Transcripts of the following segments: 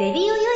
レディオ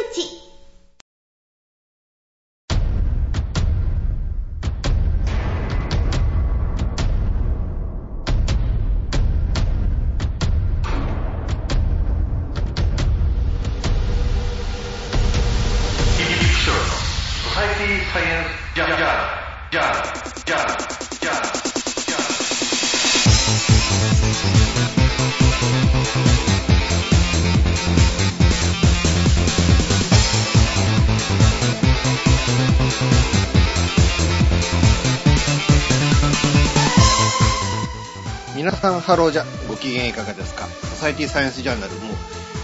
ハローじゃご機嫌いかがですか？ソサイティサイエンスジャーナルも、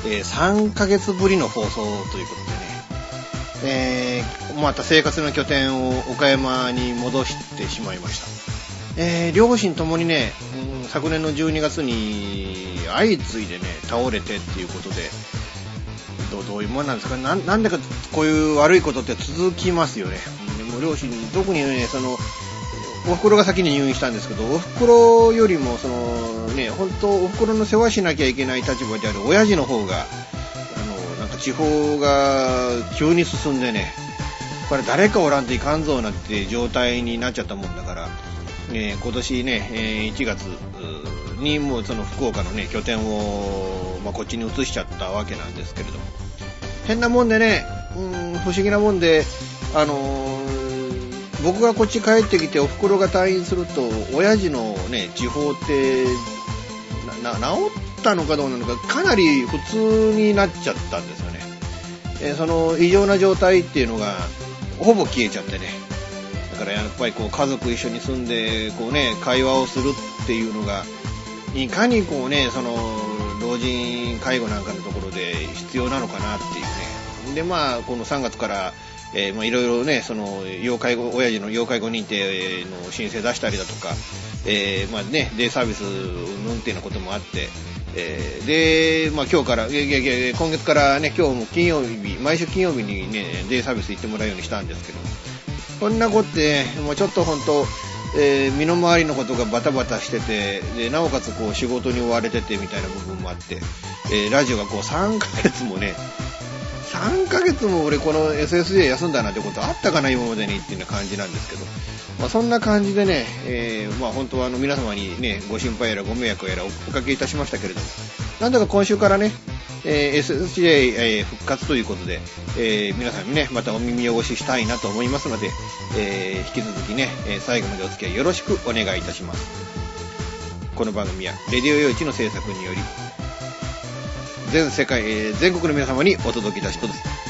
えー3ヶ月ぶりの放送ということでね、えーまた生活の拠点を岡山に戻してしまいました、えー両親ともにね、うん昨年の12月に相次いでね倒れてっていうことでどうどういうもんなんですか？ねなんなんだかこういう悪いことって続きますよね。でも両親特にねそのお袋が先に入院したんですけど、お袋よりも、そのね、本当、お袋の世話しなきゃいけない立場である親父の方が、あの、なんか地方が急に進んでね、これ誰かおらんといかんぞなんて状態になっちゃったもんだから、えー今年ね、えー1月にもうその福岡のね、拠点を、まあ、こっちに移しちゃったわけなんですけれども、変なもんでね、うん、不思議なもんで、あの僕がこっち帰ってきてお袋が退院すると、親父のね、地方って、な治ったのかどうなのか、かなり普通になっちゃったんですよね。えーその異常な状態っていうのが、ほぼ消えちゃってね。だからやっぱりこう家族一緒に住んで、こうね、会話をするっていうのが、いかにこうね、その、老人介護なんかのところで必要なのかなっていうね。で、まあ、この3月から、えーまあいろいろね、その、要介護、親父の要介護認定の申請出したりだとか、えーまあね、デイサービスうんっていうようなこともあって、えーで、まあ今日から、いやいやいや今月からね、今日も金曜日、毎週金曜日にね、デイサービス行ってもらうようにしたんですけど、こんなことって、もうちょっと本当、えー身の回りのことがバタバタしてて、で、なおかつこう仕事に追われててみたいな部分もあって、えーラジオがこう3ヶ月もね、3ヶ月も俺この SSJ 休んだなんてことあったかな今までにっていう感じなんですけど、まあ、そんな感じでね、えーまあ本当はあの皆様にね、ご心配やらご迷惑やらおかけいたしましたけれども、なんだか今週からね、えー SSJ、えー復活ということで、え皆さんにね、またお耳汚ししたいなと思いますので、え引き続きね、最後までお付き合いよろしくお願いいたします。この番組は、レディオ用地の制作により、全世界、全国の皆様にお届けいたします。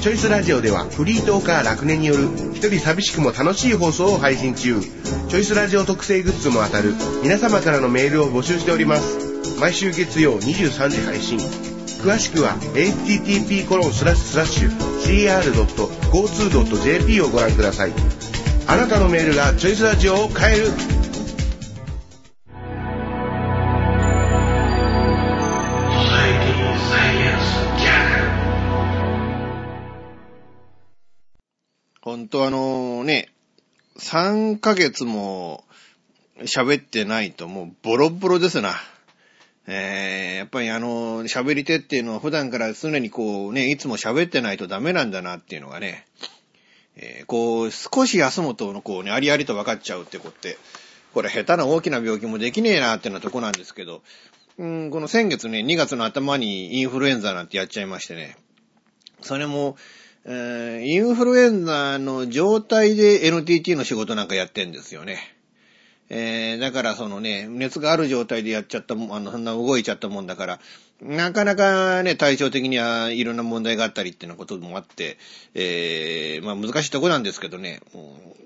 チョイスラジオではフリートーカー楽年による一人寂しくも楽しい放送を配信中。チョイスラジオ特製グッズも当たる皆様からのメールを募集しております。毎週月曜23時配信。詳しくは http コロンスラッシュスラッシュ cr.go2.jp をご覧ください。あなたのメールがチョイスラジオを変える。本当あのね、3ヶ月も喋ってないともうボロボロですな。えー、やっぱりあの、喋り手っていうのは普段から常にこうね、いつも喋ってないとダメなんだなっていうのがね、えー、こう、少し休むとのこうね、ありありと分かっちゃうってことって、これ下手な大きな病気もできねえなってなとこなんですけど、うん、この先月ね、2月の頭にインフルエンザなんてやっちゃいましてね、それも、えー、インフルエンザの状態で NTT の仕事なんかやってんですよね。えー、だからそのね、熱がある状態でやっちゃったもん、あの、そんな動いちゃったもんだから、なかなかね、対照的にはいろんな問題があったりっていうようなこともあって、えー、まあ難しいとこなんですけどね。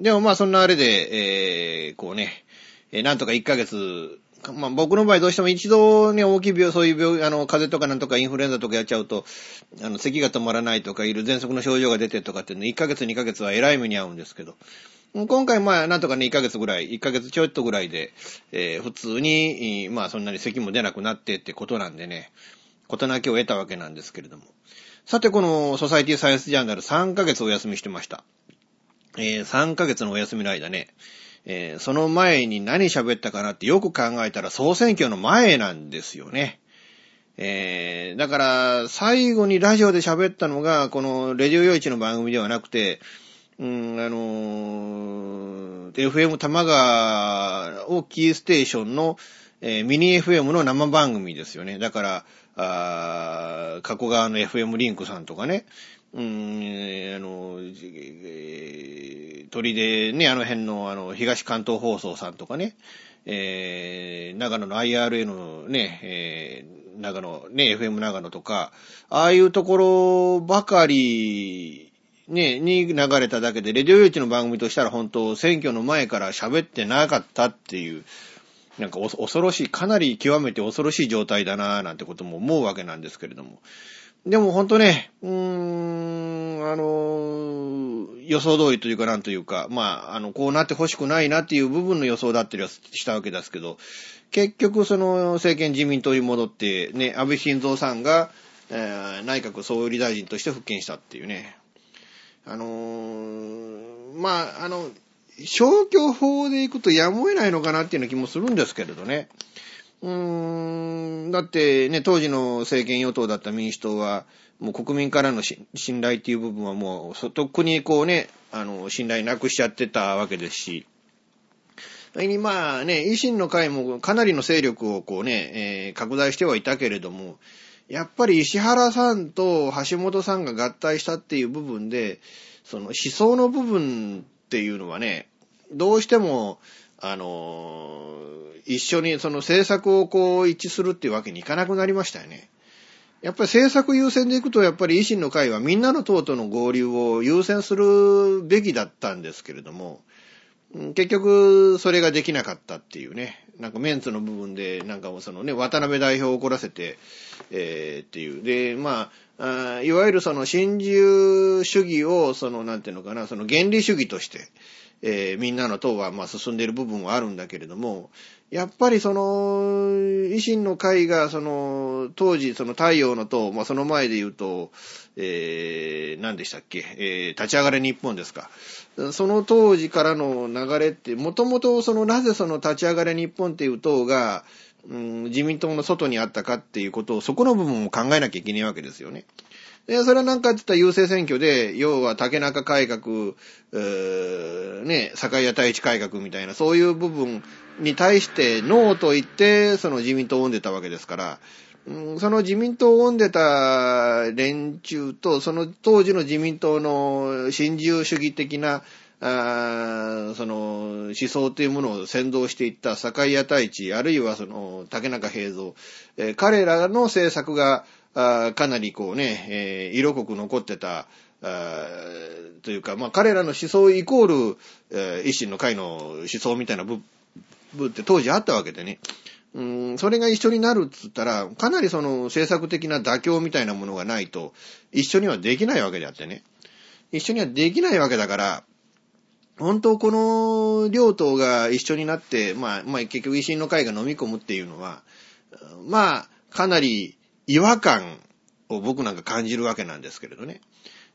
でもまあそんなあれで、えー、こうね、え、なんとか1ヶ月、まあ僕の場合どうしても一度ね、大きい病、そういう病、あの、風邪とかなんとかインフルエンザとかやっちゃうと、あの、咳が止まらないとか、いる喘息の症状が出てとかっていうの、1ヶ月2ヶ月は偉い目に遭うんですけど、今回まあなんとかね、1ヶ月ぐらい、1ヶ月ちょっとぐらいで、えー、普通に、まあそんなに咳も出なくなってってことなんでね、事なきを得たわけなんですけれども。さてこのソサイティサイエンスジャーナル3ヶ月お休みしてました。えー、3ヶ月のお休みの間ね、えー、その前に何喋ったかなってよく考えたら総選挙の前なんですよね。えー、だから、最後にラジオで喋ったのが、このレディオ用地の番組ではなくて、うん、あのー、FM 玉川をキーステーションの、えー、ミニ FM の生番組ですよね。だから、あ加古川の FM リンクさんとかね、うん、あの、えー、鳥でね、あの辺の、あの、東関東放送さんとかね、えー、長野の IRA のね、えー、長野、ね、FM 長野とか、ああいうところばかりね、に流れただけで、レディオユーチの番組としたら本当、選挙の前から喋ってなかったっていう、なんか恐ろしい、かなり極めて恐ろしい状態だなぁなんてことも思うわけなんですけれども。でも本当ね、うーん、あの、予想通りというかなんというか、まあ、あの、こうなってほしくないなっていう部分の予想だったりはしたわけですけど、結局その政権自民党に戻って、ね、安倍晋三さんが、えー、内閣総理大臣として復権したっていうね、あのー、まあ、あの、消去法で行くとやむを得ないのかなっていうような気もするんですけれどね。うーん、だってね、当時の政権与党だった民主党は、もう国民からの信頼っていう部分はもう、とっくにこうね、あの、信頼なくしちゃってたわけですし、にまあね、維新の会もかなりの勢力をこうね、えー、拡大してはいたけれども、やっぱり石原さんと橋本さんが合体したっていう部分で、その思想の部分っていうのはね、どうしても、あの、一緒にその政策をこう一致するっていうわけにいかなくなりましたよね。やっぱり政策優先でいくと、やっぱり維新の会はみんなの党との合流を優先するべきだったんですけれども、結局、それができなかったっていうね。なんかメンツの部分で、なんかもそのね、渡辺代表を怒らせて、えー、っていう。で、まあ、あいわゆるその新自由主義を、その、なんていうのかな、その原理主義として、えー、みんなの党はまあ進んでいる部分はあるんだけれども、やっぱりその、維新の会が、その、当時、その太陽の党、まあその前で言うと、えー、何でしたっけ、えー、立ち上がれ日本ですか。その当時からの流れって、もともとその、なぜその立ち上がれ日本っていう党が、うん、自民党の外にあったかっていうことを、そこの部分も考えなきゃいけないわけですよね。で、それはなんかって言ったら優勢選挙で、要は竹中改革、ね、坂井太一改革みたいな、そういう部分に対してノーと言って、その自民党を生んでたわけですから、その自民党を生んでた連中と、その当時の自民党の新自由主義的な、あその思想というものを先導していった坂井太一、あるいはその竹中平蔵、えー、彼らの政策がかなりこうね、えー、色濃く残ってた、というか、まあ彼らの思想イコール、えー、維新の会の思想みたいな部分って当時あったわけでね。うん、それが一緒になるっつったら、かなりその政策的な妥協みたいなものがないと、一緒にはできないわけであってね。一緒にはできないわけだから、本当この両党が一緒になって、まあ、まあ結局維新の会が飲み込むっていうのは、まあ、かなり違和感を僕なんか感じるわけなんですけれどね。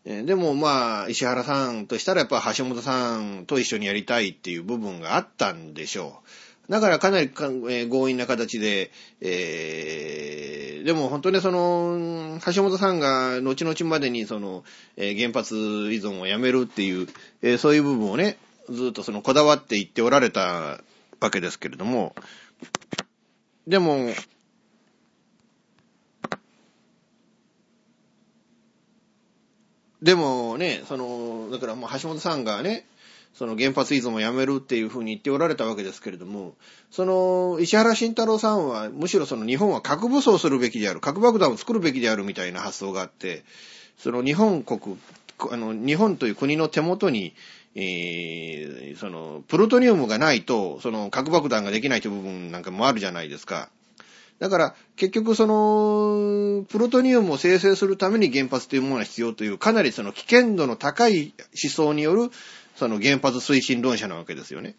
でもまあ、石原さんとしたらやっぱ橋本さんと一緒にやりたいっていう部分があったんでしょう。だからかなり、強引な形で、えーでも本当にその、橋本さんが後々までにその、原発依存をやめるっていう、そういう部分をね、ずっとそのこだわって言っておられたわけですけれども、でも、でもね、その、だからもう橋本さんがね、その原発依存をやめるっていうふうに言っておられたわけですけれども、その、石原慎太郎さんは、むしろその日本は核武装するべきである、核爆弾を作るべきであるみたいな発想があって、その日本国、あの、日本という国の手元に、えーその、プルトニウムがないと、その核爆弾ができないという部分なんかもあるじゃないですか。だから、結局その、プルトニウムを生成するために原発というものが必要という、かなりその危険度の高い思想による、その原発推進論者なわけですよね。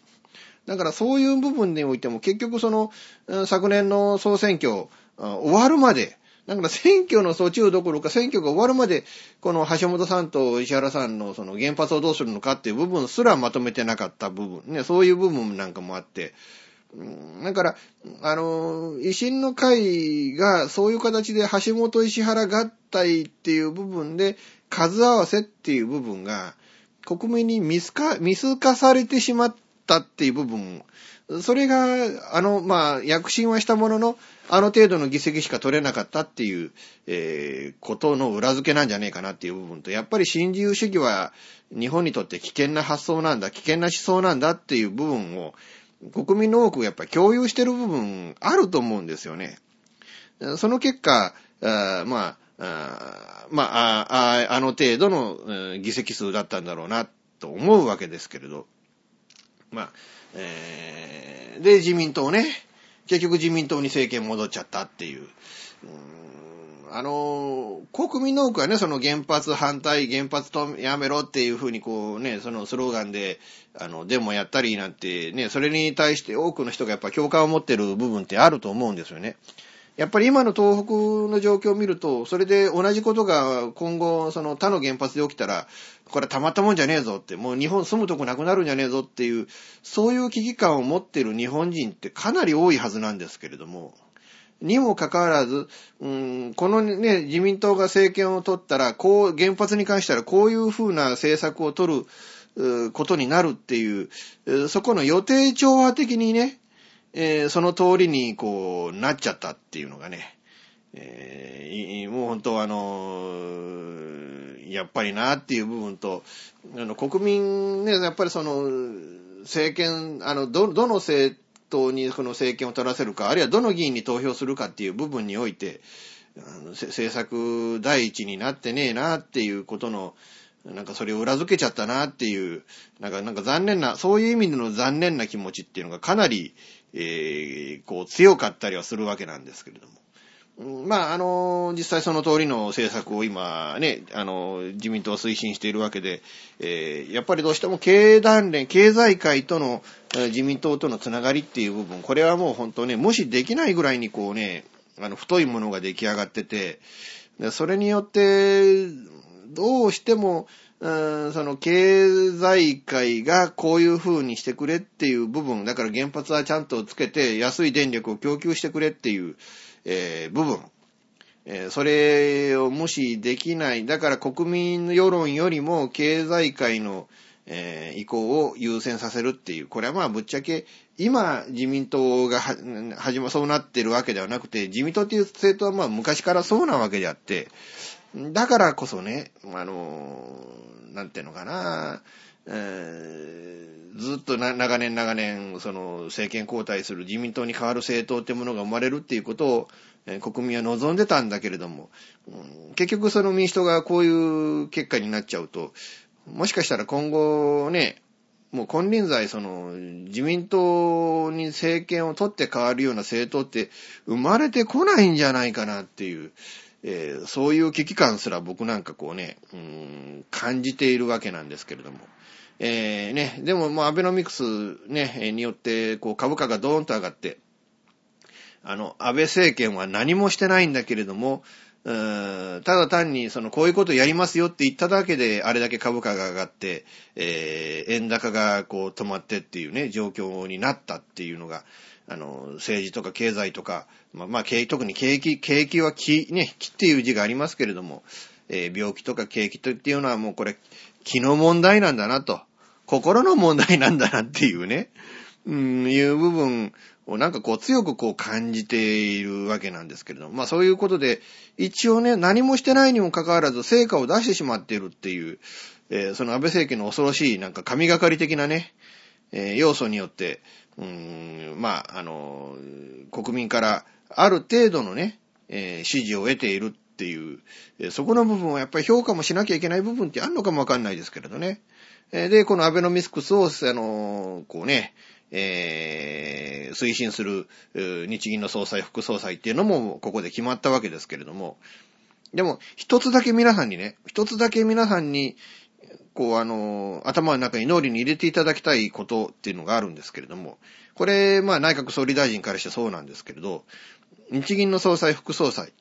だからそういう部分においても結局その、昨年の総選挙、終わるまで、だから選挙の途中どころか選挙が終わるまで、この橋本さんと石原さんのその原発をどうするのかっていう部分すらまとめてなかった部分、ね、そういう部分なんかもあって、だから、あの、維新の会がそういう形で橋本石原合体っていう部分で数合わせっていう部分が国民に見透か、見透かされてしまったっていう部分、それが、あの、まあ、躍進はしたものの、あの程度の議席しか取れなかったっていう、えーことの裏付けなんじゃねえかなっていう部分と、やっぱり新自由主義は日本にとって危険な発想なんだ、危険な思想なんだっていう部分を、国民の多くがやっぱり共有してる部分あると思うんですよね。その結果、あまあ、あまあ、あの程度の議席数だったんだろうなと思うわけですけれど。まあ、えーで、自民党ね。結局自民党に政権戻っちゃったっていう。あの、国民の多くはね、その原発反対、原発とやめろっていうふうにこうね、そのスローガンで、あの、デモやったりなんてね、それに対して多くの人がやっぱ共感を持ってる部分ってあると思うんですよね。やっぱり今の東北の状況を見ると、それで同じことが今後、その他の原発で起きたら、これたまったもんじゃねえぞって、もう日本住むとこなくなるんじゃねえぞっていう、そういう危機感を持ってる日本人ってかなり多いはずなんですけれども、にもかかわらず、うん、このね、自民党が政権を取ったら、こう、原発に関してはこういう風な政策を取ることになるっていう、そこの予定調和的にね、えーその通りにこうなっちゃったっていうのがね、えーもう本当はあのやっぱりなっていう部分と、あの国民ね、やっぱりその、政権、あの、ど、どの政党にこの政権を取らせるか、あるいはどの議員に投票するかっていう部分において、政策第一になってねえなっていうことの、なんかそれを裏付けちゃったなっていう、なんか、なんか残念な、そういう意味での残念な気持ちっていうのがかなり、えー、こう強かったりはするわけなんですけれども。まあ、あの、実際その通りの政策を今ね、あの、自民党は推進しているわけで、えーやっぱりどうしても経団連、経済界との、自民党とのつながりっていう部分、これはもう本当ね、無視できないぐらいにこうね、あの、太いものが出来上がってて、それによって、どうしても、その経済界がこういう風にしてくれっていう部分、だから原発はちゃんとつけて安い電力を供給してくれっていう、えー部分。えーそれを無視できない。だから国民の世論よりも経済界の、えー意向を優先させるっていう。これはまあぶっちゃけ、今自民党がは始ま、そうなってるわけではなくて、自民党っていう政党はまあ昔からそうなわけであって、だからこそね、あのー、なんていうのかな、えーずっと長年長年、その政権交代する自民党に代わる政党ってものが生まれるっていうことを、えー国民は望んでたんだけれども、うん結局その民主党がこういう結果になっちゃうと、もしかしたら今後ね、もう金輪際その自民党に政権を取って変わるような政党って生まれてこないんじゃないかなっていう、えーそういう危機感すら僕なんかこうね、うん感じているわけなんですけれども。えーね、でももうアベノミクスね、によってこう株価がドーンと上がって、あの、安倍政権は何もしてないんだけれども、うーんただ単に、その、こういうことやりますよって言っただけで、あれだけ株価が上がって、えー円高がこう止まってっていうね、状況になったっていうのが、あの、政治とか経済とか、まあ、まあ、景気特に景気、景気は気、ね、気っていう字がありますけれども、えー病気とか景気とっていうのはもうこれ、気の問題なんだなと、心の問題なんだなっていうね、うん、いう部分をなんかこう強くこう感じているわけなんですけれども、まあそういうことで、一応ね、何もしてないにもかかわらず成果を出してしまっているっていう、えーその安倍政権の恐ろしいなんか神がかり的なね、えー要素によって、うーん、まあ、あの国民からある程度のね、えー支持を得ているっていう、えそこの部分はやっぱり評価もしなきゃいけない部分ってあるのかもわかんないですけれどね。で、このアベノミスクスを、あのこうね、えー推進する、日銀の総裁、副総裁っていうのもここで決まったわけですけれども、でも、一つだけ皆さんにね、一つだけ皆さんに、こう、あの、頭の中に脳裏に入れていただきたいことっていうのがあるんですけれども、これ、まあ、内閣総理大臣からしてそうなんですけれど、日銀の総裁、副総裁、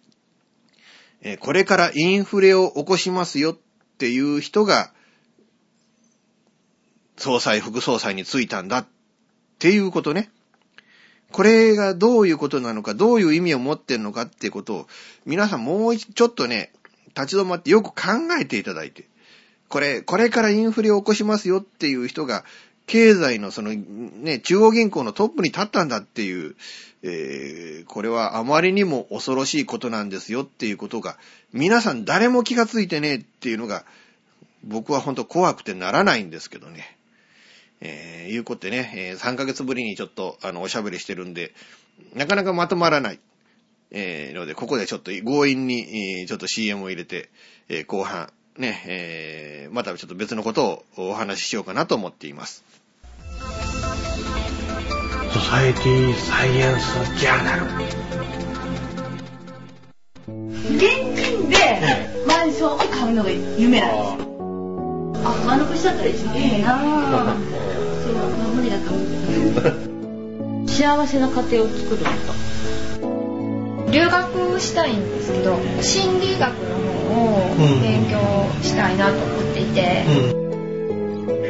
えーこれからインフレを起こしますよっていう人が、総裁、副総裁についたんだっていうことね。これがどういうことなのか、どういう意味を持ってんのかっていうことを、皆さんもうちょっとね、立ち止まってよく考えていただいて、これ、これからインフレを起こしますよっていう人が、経済のその、ね、中央銀行のトップに立ったんだっていう、えー、これはあまりにも恐ろしいことなんですよっていうことが、皆さん誰も気がついてねえっていうのが、僕は本当怖くてならないんですけどね。えー、いうことでね、えー3ヶ月ぶりにちょっと、あの、おしゃべりしてるんで、なかなかまとまらない。えー、ので、ここでちょっと強引に、えーちょっと CM を入れて、えー後半、ね、えーまたちょっと別のことをお話ししようかなと思っています。ソサエティサイエンスジャーナル現金でマンションを買うのが夢なんですよ。あ、丸くしちゃったら一番いいなぁ。そう、まあ無理だと思う。幸せな家庭を作ること。留学したいんですけど心理学の方を勉強したいなと思っていて、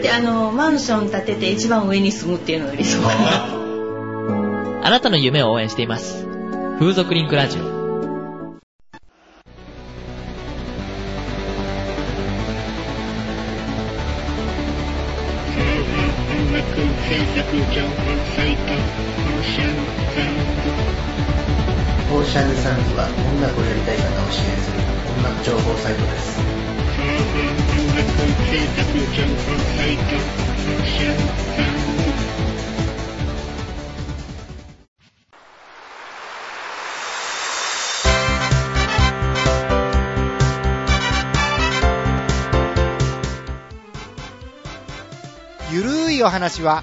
で、あの、マンション建てて一番上に住むっていうのが理想かな。あなたの夢を応援しています。風俗リンクラジオ。オーシャンサンズは音楽をやりたい方を支援する音楽情報サイトです。ゆるいお話は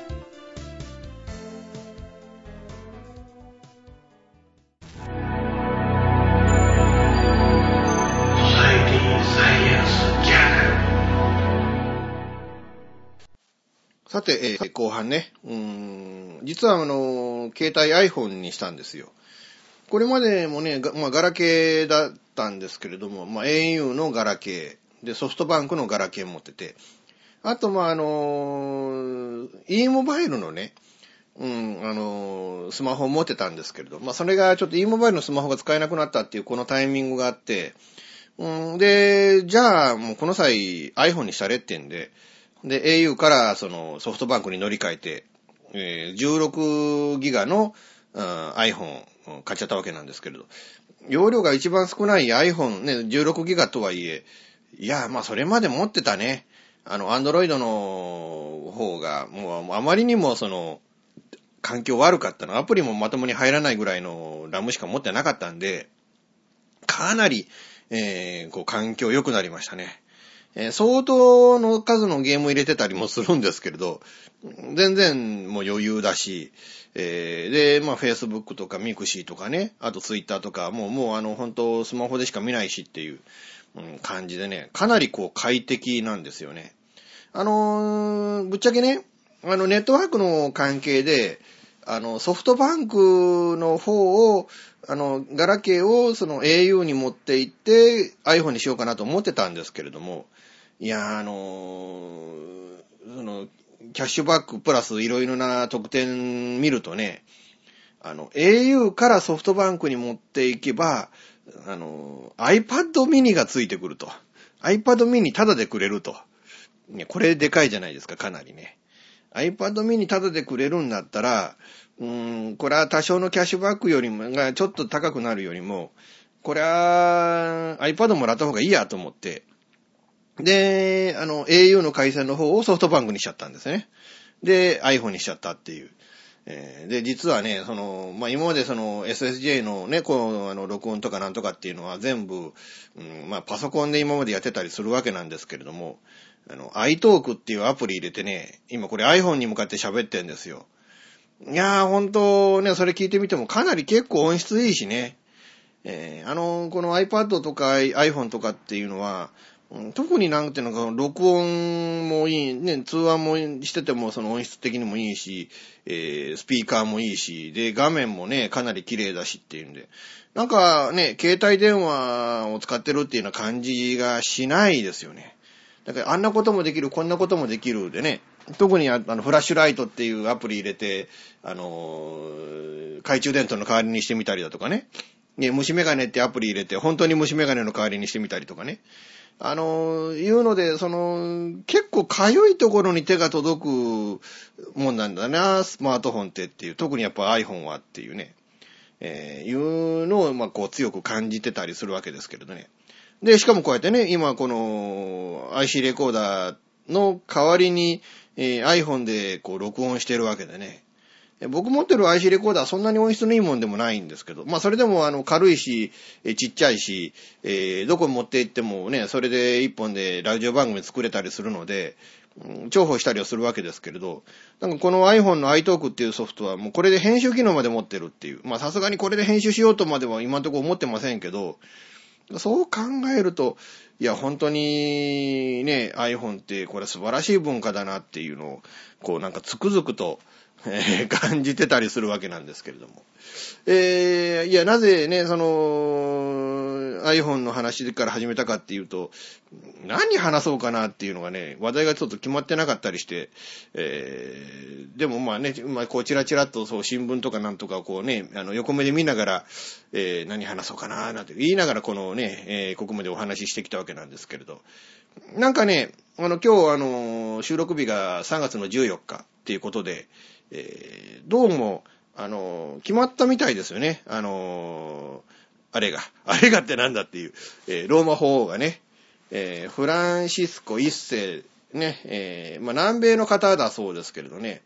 さて、えー後半ね、うん、実はあの、携帯 iPhone にしたんですよ。これまでもね、まあ、ガラケーだったんですけれども、まあ、au のガラケー、で、ソフトバンクのガラケー持ってて、あと、まあ、あの、e モバイルのね、うん、あの、スマホを持ってたんですけれど、まあ、それがちょっと e モバイルのスマホが使えなくなったっていうこのタイミングがあって、うん、で、じゃあ、もうこの際 iPhone にしたれってんで、で、au からそのソフトバンクに乗り換えて、えー16ギガの、うん iPhone 買っちゃったわけなんですけれど、容量が一番少ない iPhone ね、16ギガとはいえ、いや、まあそれまで持ってたね、あの、Android の方が、もうあまりにもその、環境悪かったの。アプリもまともに入らないぐらいのラムしか持ってなかったんで、かなり、えー、こう、環境良くなりましたね。え相当の数のゲーム入れてたりもするんですけれど、全然もう余裕だし、えーで、まあ Facebook とか mixi とかね、あと Twitter とか、もうもうあの本当スマホでしか見ないしっていう、うん感じでね、かなりこう快適なんですよね。あのーぶっちゃけね、あのネットワークの関係で、あの、ソフトバンクの方を、あの、ガラケーをその au に持って行って iPhone にしようかなと思ってたんですけれども、いや、あのーその、キャッシュバックプラスいろいろな特典見るとね、あの、au からソフトバンクに持っていけば、あの、iPad mini がついてくると。iPad mini タダでくれると。ね、これでかいじゃないですか、かなりね。iPad mini タダでくれるんだったら、うーん、これは多少のキャッシュバックよりも、がちょっと高くなるよりも、これは iPad もらった方がいいやと思って、で、あの、au の回線の方をソフトバンクにしちゃったんですね。で、iPhone にしちゃったっていう。えーで、実はね、その、まあ、今までその SSJ のね、こう、あの、録音とかなんとかっていうのは全部、うん、まあ、パソコンで今までやってたりするわけなんですけれども、あの、iTalk っていうアプリ入れてね、今これ iPhone に向かって喋ってんですよ。いやー、ほんとね、それ聞いてみてもかなり結構音質いいしね。えーあの、この iPad とか iPhone とかっていうのは、特になんていうのか、録音もいい、ね、通話もしててもその音質的にもいいし、えースピーカーもいいし、で、画面もね、かなり綺麗だしっていうんで、なんかね、携帯電話を使ってるっていうような感じがしないですよね。だからあんなこともできる、こんなこともできるでね、特にあのフラッシュライトっていうアプリ入れて、あのー懐中電灯の代わりにしてみたりだとかね。ね、虫眼鏡ってアプリ入れて、本当に虫眼鏡の代わりにしてみたりとかね。あのいうので、その、結構かゆいところに手が届くもんなんだな、スマートフォンってっていう、特にやっぱ iPhone はっていうね、えーいうのを、まあ、こう強く感じてたりするわけですけれどね。で、しかもこうやってね、今この IC レコーダーの代わりに、えー iPhone でこう録音してるわけでね。僕持ってる IC レコーダーはそんなに音質のいいもんでもないんですけど、まあそれでもあの軽いし、ちっちゃいし、えーどこ持って行ってもね、それで一本でラジオ番組作れたりするので、重宝したりはするわけですけれど、なんかこの iPhone の iTalk っていうソフトはもうこれで編集機能まで持ってるっていう。まあさすがにこれで編集しようとまでは今のところ思ってませんけど、そう考えると、いや、本当にね、iPhone ってこれ素晴らしい文化だなっていうのを、こうなんかつくづくと、えー感じてたりするわけなんですけれども。えーいや、なぜね、その、iPhone の話から始めたかっていうと、何話そうかなっていうのがね、話題がちょっと決まってなかったりして、えーでもまあね、まあこうチラチラっとそう新聞とかなんとかこうね、あの横目で見ながら、えー何話そうかななんて言いながらこのね、えーここまでお話ししてきたわけなんですけれど、なんかね、あの今日あの、収録日が3月の14日っていうことで、えーどうも、あの、決まったみたいですよね。あの、あれが、あれがってなんだっていう、えローマ法王がね、えフランシスコ一世、ね、えまあ、南米の方だそうですけれどね、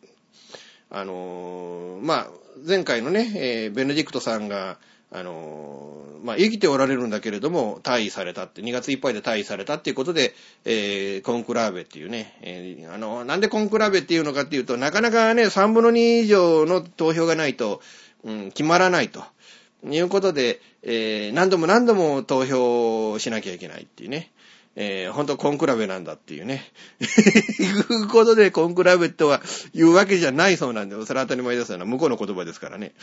あのまあ、前回のね、えベネディクトさんが、あのまあ、生きておられるんだけれども、退位されたって、2月いっぱいで退位されたっていうことで、えーコンクラーベっていうね、えーあの、なんでコンクラーベっていうのかっていうと、なかなかね、3分の2以上の投票がないと、うん、決まらないと。いうことで、えー何度も何度も投票しなきゃいけないっていうね。えー、本当コンクラベなんだっていうね。いうことでコンクラベとは言うわけじゃないそうなんで、それは当たり前ですよね。向こうの言葉ですからね。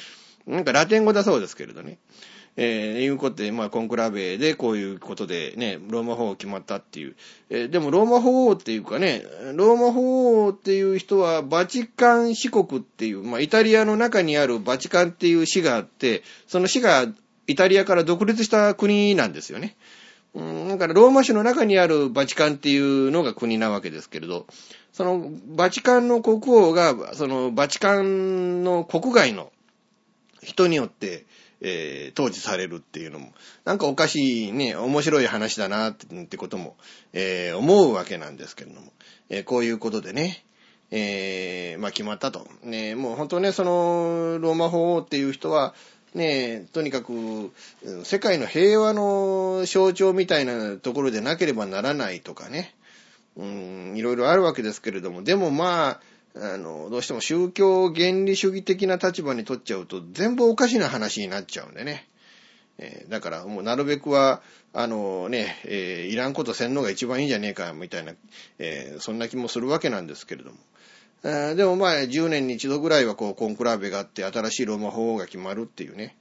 なんかラテン語だそうですけれどね。えー、いうことで、まあ、コンクラベでこういうことでね、ローマ法王決まったっていう。えーでもローマ法王っていうかね、ローマ法王っていう人はバチカン四国っていう、まあ、イタリアの中にあるバチカンっていう市があって、その市がイタリアから独立した国なんですよね。だからローマ市の中にあるバチカンっていうのが国なわけですけれど、そのバチカンの国王が、そのバチカンの国外の人によって、えー統治されるっていうのも、なんかおかしいね、面白い話だなってことも、えー思うわけなんですけれども、えーこういうことでね、えーまあ決まったと。ね、もう本当ね、その、ローマ法王っていう人は、ねえとにかく、世界の平和の象徴みたいなところでなければならないとかね、うん、いろいろあるわけですけれども、でもまあ、あの、どうしても宗教原理主義的な立場に取っちゃうと、全部おかしな話になっちゃうんでね。えーだからもうなるべくは、あのね、えーいらんことせんのが一番いいんじゃねえか、みたいな、えーそんな気もするわけなんですけれども。えーでもまあ、10年に一度ぐらいはこう、コンクラーベがあって、新しいローマ法王が決まるっていうね。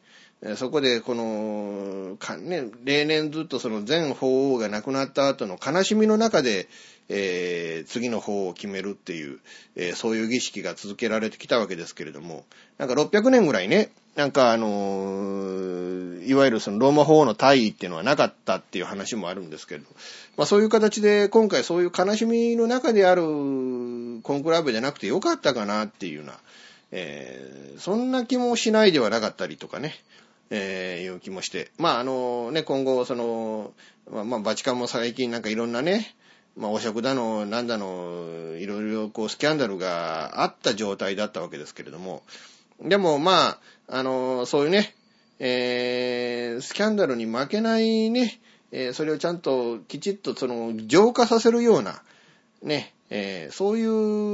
そこで、この、ね、例年ずっとその前法王が亡くなった後の悲しみの中で、えー次の法を決めるっていう、えーそういう儀式が続けられてきたわけですけれども、なんか600年ぐらいね、なんかあのーいわゆるそのローマ法王の大位っていうのはなかったっていう話もあるんですけれど、まあそういう形で今回そういう悲しみの中であるコンクラーベじゃなくてよかったかなっていうような、えーそんな気もしないではなかったりとかね、えーいう気もして。まああのね、今後その、まあ、まあバチカンも最近なんかいろんなね、まあ汚職だの、なんだの、いろいろこうスキャンダルがあった状態だったわけですけれども、でもまあ、あの、そういうね、えースキャンダルに負けないね、えーそれをちゃんときちっとその浄化させるような、ね、えーそういう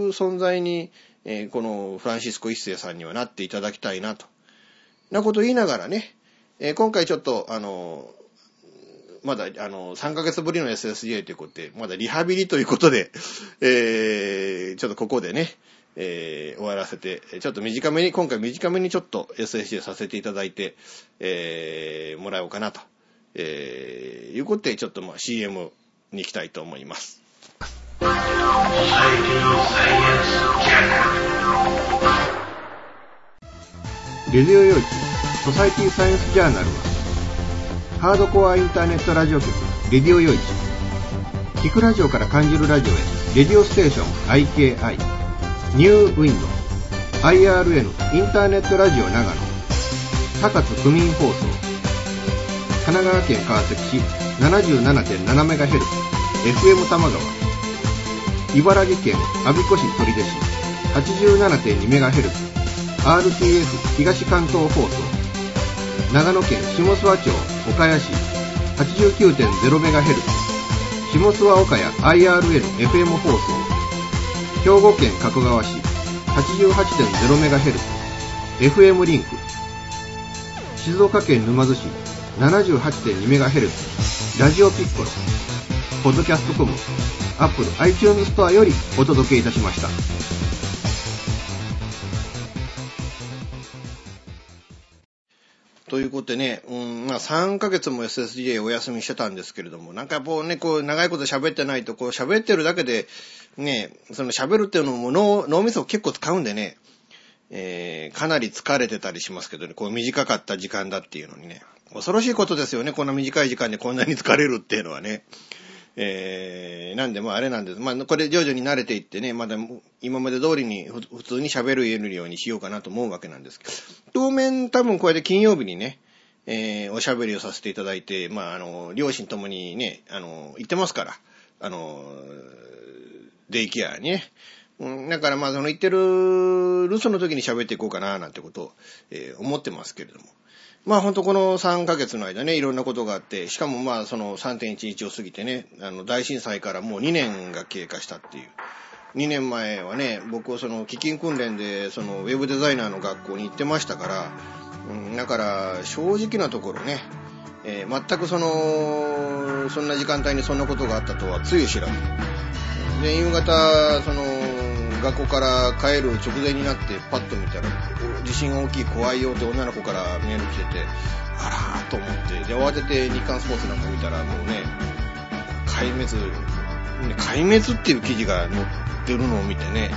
存在に、えーこのフランシスコ一世さんにはなっていただきたいなと。なことを言いながらね、えー今回ちょっと、あの、まだ、あの、3ヶ月ぶりの SSJ ということで、まだリハビリということで、えーちょっとここでね、えー終わらせて、ちょっと短めに、今回短めにちょっと SSJ させていただいて、えーもらおうかなと、えーいうことで、ちょっとまあ CM に行きたいと思います。レディオ用地ソサイティサイエンスジャーナルはハードコアインターネットラジオ局レディオ用地聞くラジオから感じるラジオへレディオステーション IKI ニューウィンド IRN インターネットラジオ長野高津区民放送神奈川県川崎市 77.7MHz FM 玉川。茨城県我孫子市取手市 87.2MHz RTF 東関東放送長野県下諏訪町岡谷市 89.0MHz 下諏訪岡谷 IRN-FM 放送兵庫県加古川市 88.0MHz FM リンク静岡県沼津市 78.2MHz ラジオピッコロポッドキャストコム Apple iTunes ストアよりお届けいたしましたということでね、うん、まあ3ヶ月も SSJ お休みしてたんですけれども、なんかこうね、こう長いこと喋ってないと、こう喋ってるだけで、ね、その喋るっていうのも脳脳みそを結構使うんでね、えーかなり疲れてたりしますけどね、こう短かった時間だっていうのにね、恐ろしいことですよね、こんな短い時間でこんなに疲れるっていうのはね。えー、なんで、まあれなんです。まあこれ徐々に慣れていってね、まだ今まで通りに普通に喋るようにしようかなと思うわけなんですけど、当面多分これで金曜日にね、えー、おしゃべりをさせていただいて、まああの、両親ともにね、あの、行ってますから、あの、デイケアにね。うん、だからまあその行ってる留守の時に喋っていこうかななんてことを、えー思ってますけれども。まあ本当この3ヶ月の間ね、いろんなことがあって、しかもまあその3.11を過ぎてね、あの大震災からもう2年が経過したっていう。2年前はね、僕はその基金訓練でそのウェブデザイナーの学校に行ってましたから、うん、だから正直なところね、えー全くその、そんな時間帯にそんなことがあったとはつゆ知らず。で、夕方、その、学校から帰る直前になってパッと見たら、地震が大きい怖いよって女の子からメール来てて、あらーと思って、で、慌てて日刊スポーツなんか見たら、もうね、壊滅、壊滅っていう記事が載ってるのを見てね、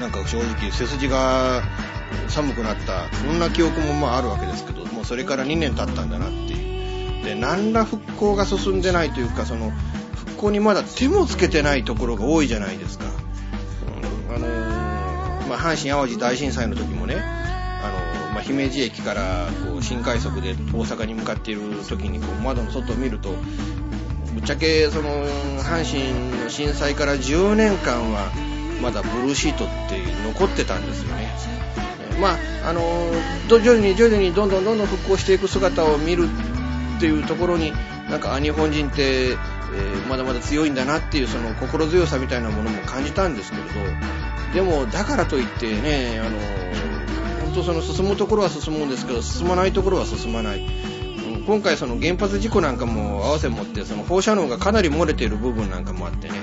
なんか正直背筋が寒くなった、そんな記憶もまああるわけですけど、もうそれから2年経ったんだなっていう。で、何ら復興が進んでないというか、その、復興にまだ手もつけてないところが多いじゃないですか。あのーまあ、阪神淡路大震災の時もね、あのーまあ、姫路駅からこう新快速で大阪に向かっている時にこう窓の外を見ると、ぶっちゃけその阪神の震災から10年間はまだブルーシートって残ってたんですよね。まああの徐々に徐々にどんどんどんどん復興していく姿を見るっていうところになんか日本人って、えーまだまだ強いんだなっていうその心強さみたいなものも感じたんですけれどでもだからといってねあの本当その進むところは進むんですけど進まないところは進まない、今回その原発事故なんかも合わせ持ってその放射能がかなり漏れている部分なんかもあってね。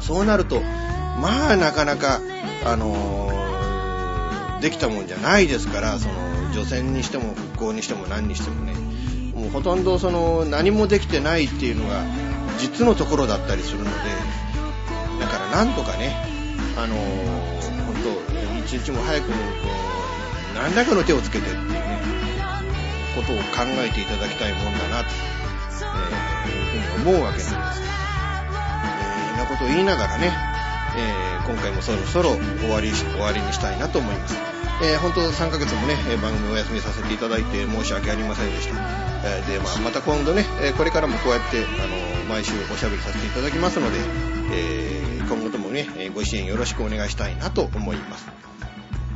そうなるとまあなかなかあのできたもんじゃないですからその除染にしても復興にしても何にしてもね。もうほとんどその何もできてないっていうのが実のところだったりするのでだからなんとかねあのー本当一日も早くこう何らかの手をつけてっていうねことを考えていただきたいもんだなと、えいうふうに思うわけなんです。えー、なことを言いながらね、えー今回もそろそろ終わり終わりにしたいなと思います。えー本当3ヶ月もね、番組お休みさせていただいて申し訳ありませんでした。えーで、まあ、また今度ね、これからもこうやって、あの毎週おしゃべりさせていただきますので、えー今後ともね、ご支援よろしくお願いしたいなと思います。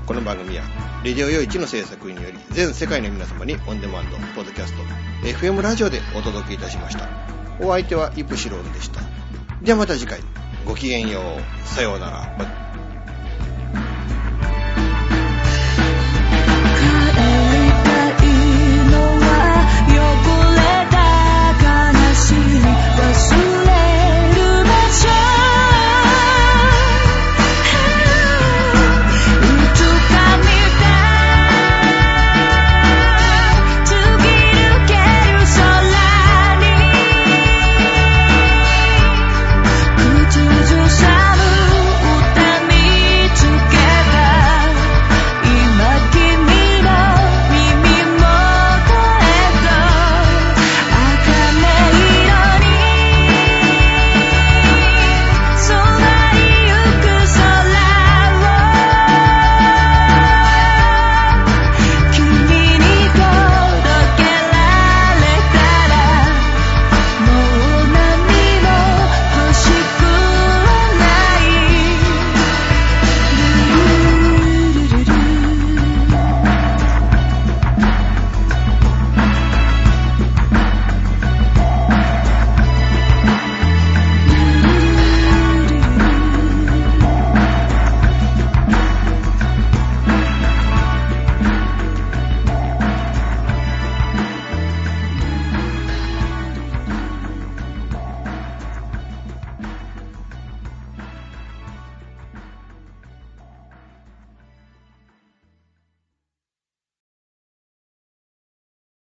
この番組は、レディオヨイチの制作により、全世界の皆様にオンデマンド、ポッドキャスト、FM ラジオでお届けいたしました。お相手はイプシロールでした。ではまた次回、ごきげんよう。さようなら。soon.